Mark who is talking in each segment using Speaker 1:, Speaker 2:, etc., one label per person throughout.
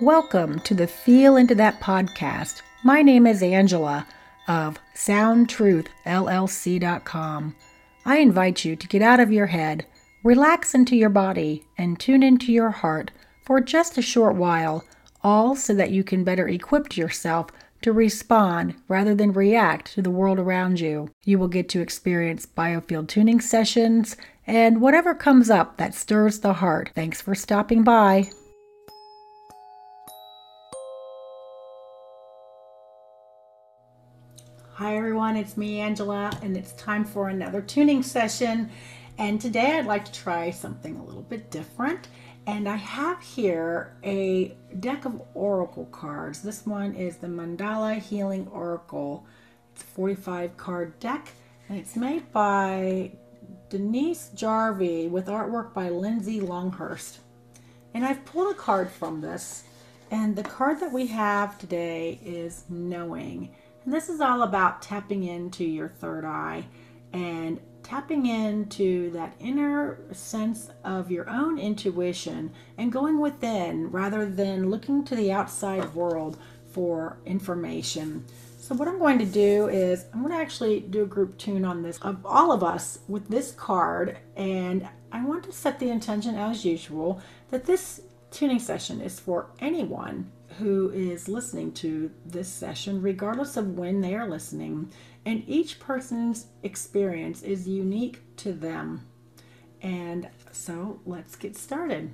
Speaker 1: Welcome to the Feel Into That podcast. My name is Angela of SoundTruthLLC.com. I invite you to get out of your head, relax into your body, and tune into your heart for just a short while, all so that you can better equip yourself to respond rather than react to the world around you. You will get to experience biofield tuning sessions and whatever comes up that stirs the heart. Thanks for stopping by. Hi everyone, it's me Angela and it's time for another tuning session. And today I'd like to try something a little bit different. And I have here a deck of oracle cards. This one is the Mandala Healing Oracle. It's a 45 card deck and it's made by Denise Jarvie with artwork by Lindsay Longhurst. And I've pulled a card from this. And the card that we have today is Knowing. And this is all about tapping into your third eye and tapping into that inner sense of your own intuition and going within rather than looking to the outside world for information. So what I'm going to do is I'm going to actually do a group tune on this of all of us with this card and I want to set the intention as usual that this tuning session is for anyone who is listening to this session regardless of when they are listening and each person's experience is unique to them. And so let's get started.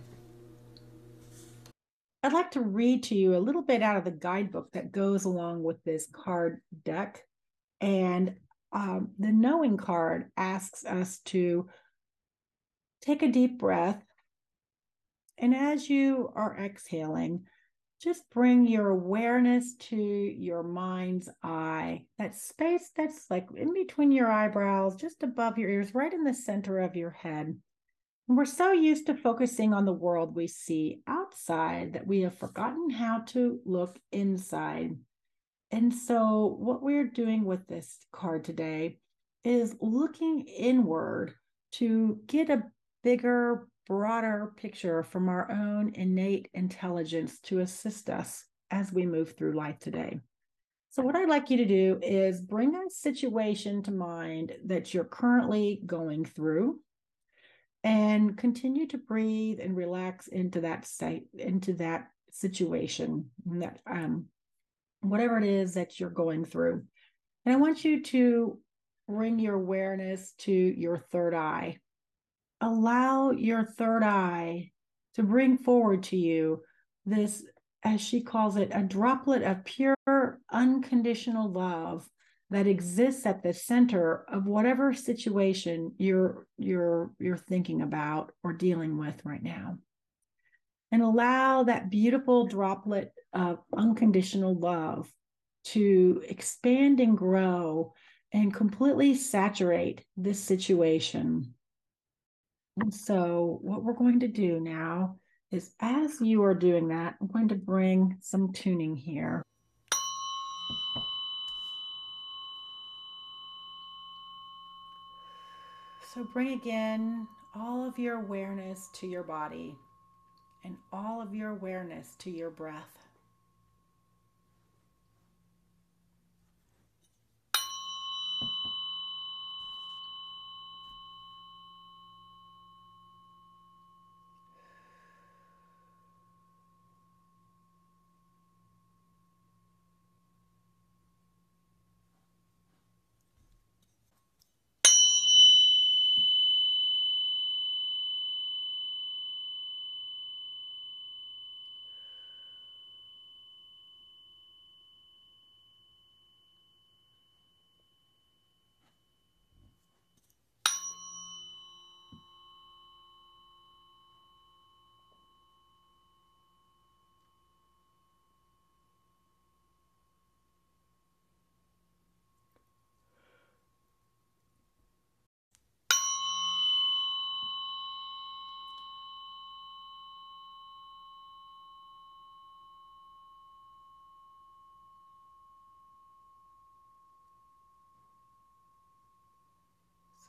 Speaker 1: I'd like to read to you a little bit out of the guidebook that goes along with this card deck. And um, the knowing card asks us to take a deep breath. And as you are exhaling, just bring your awareness to your mind's eye, that space that's like in between your eyebrows, just above your ears, right in the center of your head. And we're so used to focusing on the world we see outside that we have forgotten how to look inside. And so, what we're doing with this card today is looking inward to get a bigger, broader picture from our own innate intelligence to assist us as we move through life today. So, what I'd like you to do is bring a situation to mind that you're currently going through and continue to breathe and relax into that state into that situation that um whatever it is that you're going through and i want you to bring your awareness to your third eye allow your third eye to bring forward to you this as she calls it a droplet of pure unconditional love that exists at the center of whatever situation you're you're you're thinking about or dealing with right now. And allow that beautiful droplet of unconditional love to expand and grow and completely saturate this situation and so what we're going to do now is as you are doing that i'm going to bring some tuning here So bring again all of your awareness to your body and all of your awareness to your breath.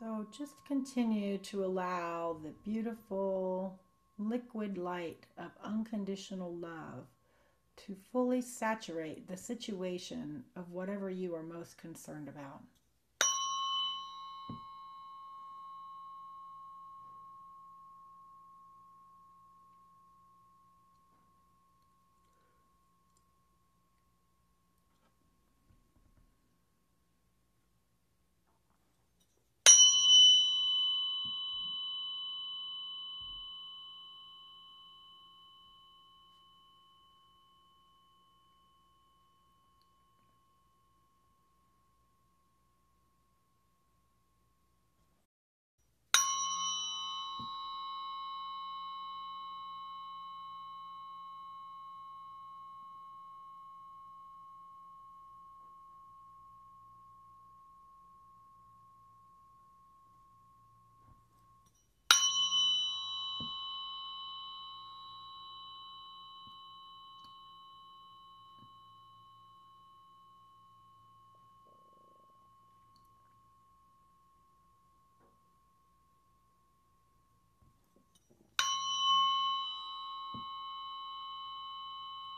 Speaker 1: So just continue to allow the beautiful liquid light of unconditional love to fully saturate the situation of whatever you are most concerned about.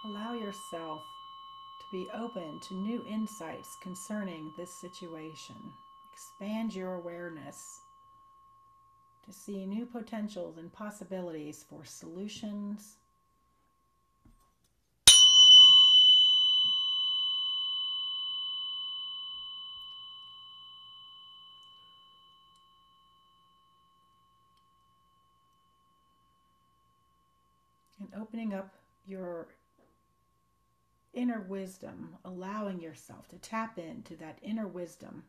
Speaker 1: Allow yourself to be open to new insights concerning this situation. Expand your awareness to see new potentials and possibilities for solutions. And opening up your inner wisdom, allowing yourself to tap into that inner wisdom.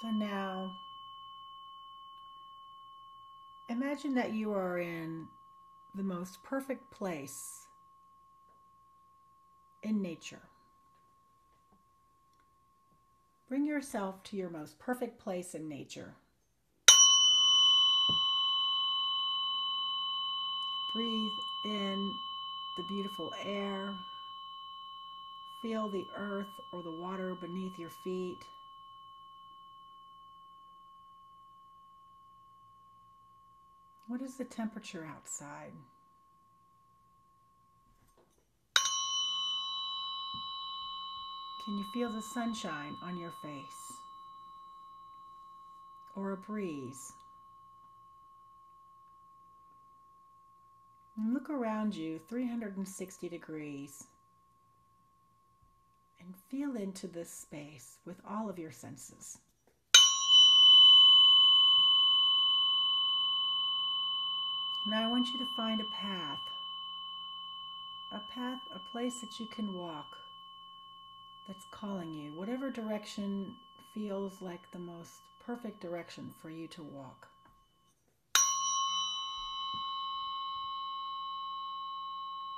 Speaker 1: So now, imagine that you are in the most perfect place in nature. Bring yourself to your most perfect place in nature. Breathe in the beautiful air. Feel the earth or the water beneath your feet. What is the temperature outside? Can you feel the sunshine on your face? Or a breeze? And look around you 360 degrees. And and feel into this space with all of your senses. Now I want you to find a path. A path, a place that you can walk that's calling you. Whatever direction feels like the most perfect direction for you to walk.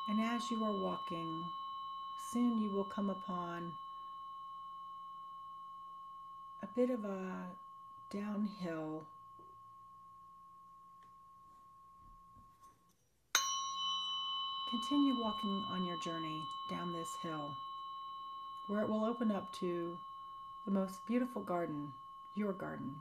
Speaker 1: And as you are walking, soon you will come upon a bit of a downhill Continue walking on your journey down this hill, where it will open up to the most beautiful garden, your garden.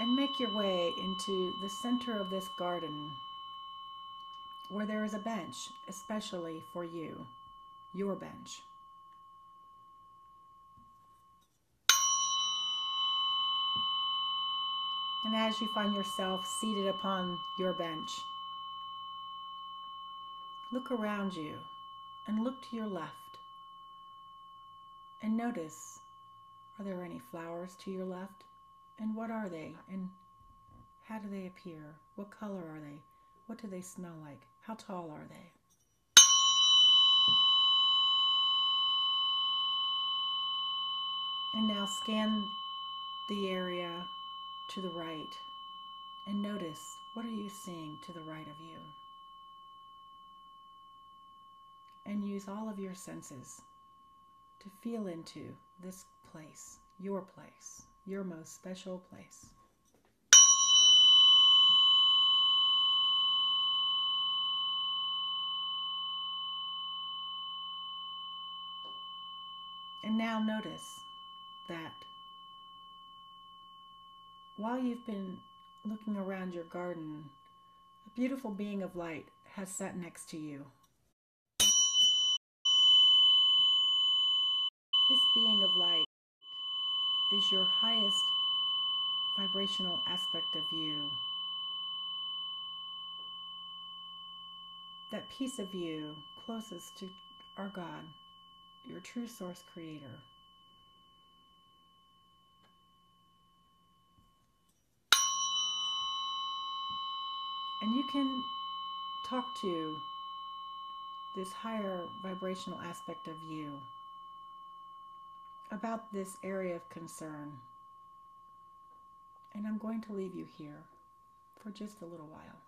Speaker 1: And make your way into the center of this garden, where there is a bench, especially for you, your bench. And as you find yourself seated upon your bench, look around you and look to your left and notice are there any flowers to your left? And what are they? And how do they appear? What color are they? What do they smell like? How tall are they? And now scan the area to the right and notice what are you seeing to the right of you? And use all of your senses to feel into this place, your place, your most special place. And now notice that while you've been looking around your garden, a beautiful being of light has sat next to you. This being of light is your highest vibrational aspect of you. That piece of you closest to our God, your true source creator. And you can talk to this higher vibrational aspect of you about this area of concern. And I'm going to leave you here for just a little while.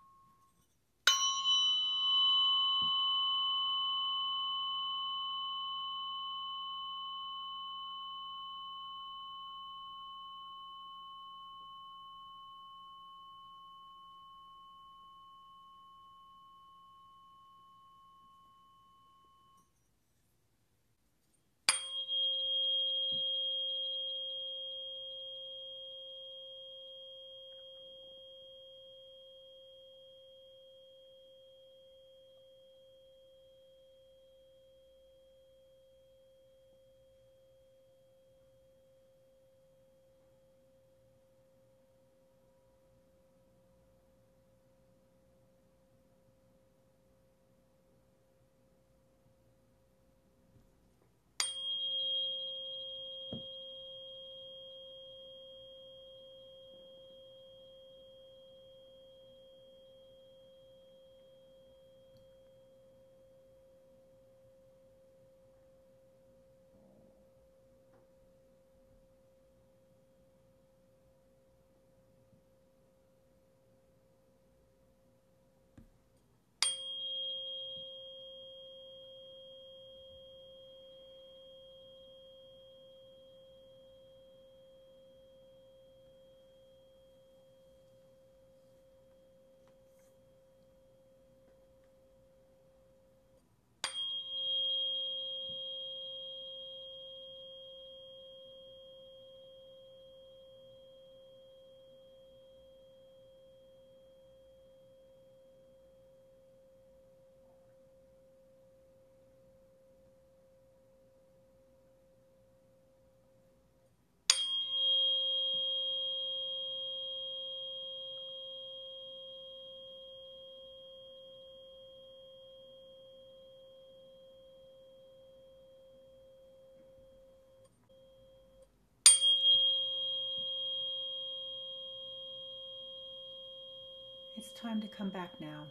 Speaker 1: It's time to come back now.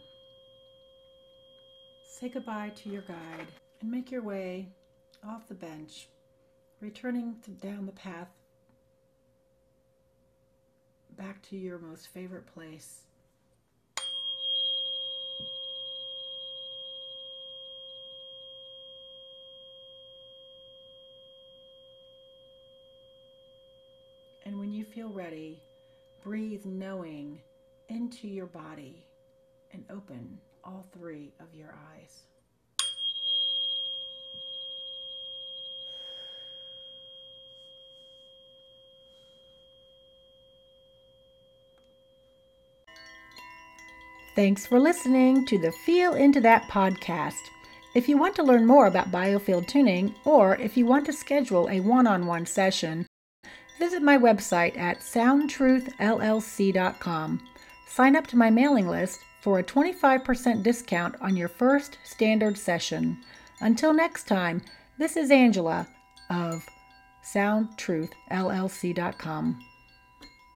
Speaker 1: Say goodbye to your guide and make your way off the bench, returning to down the path back to your most favorite place. And when you feel ready, breathe knowing into your body and open all three of your eyes. Thanks for listening to the Feel Into That podcast. If you want to learn more about biofield tuning, or if you want to schedule a one on one session, visit my website at soundtruthllc.com. Sign up to my mailing list for a 25% discount on your first standard session. Until next time, this is Angela of soundtruthllc.com.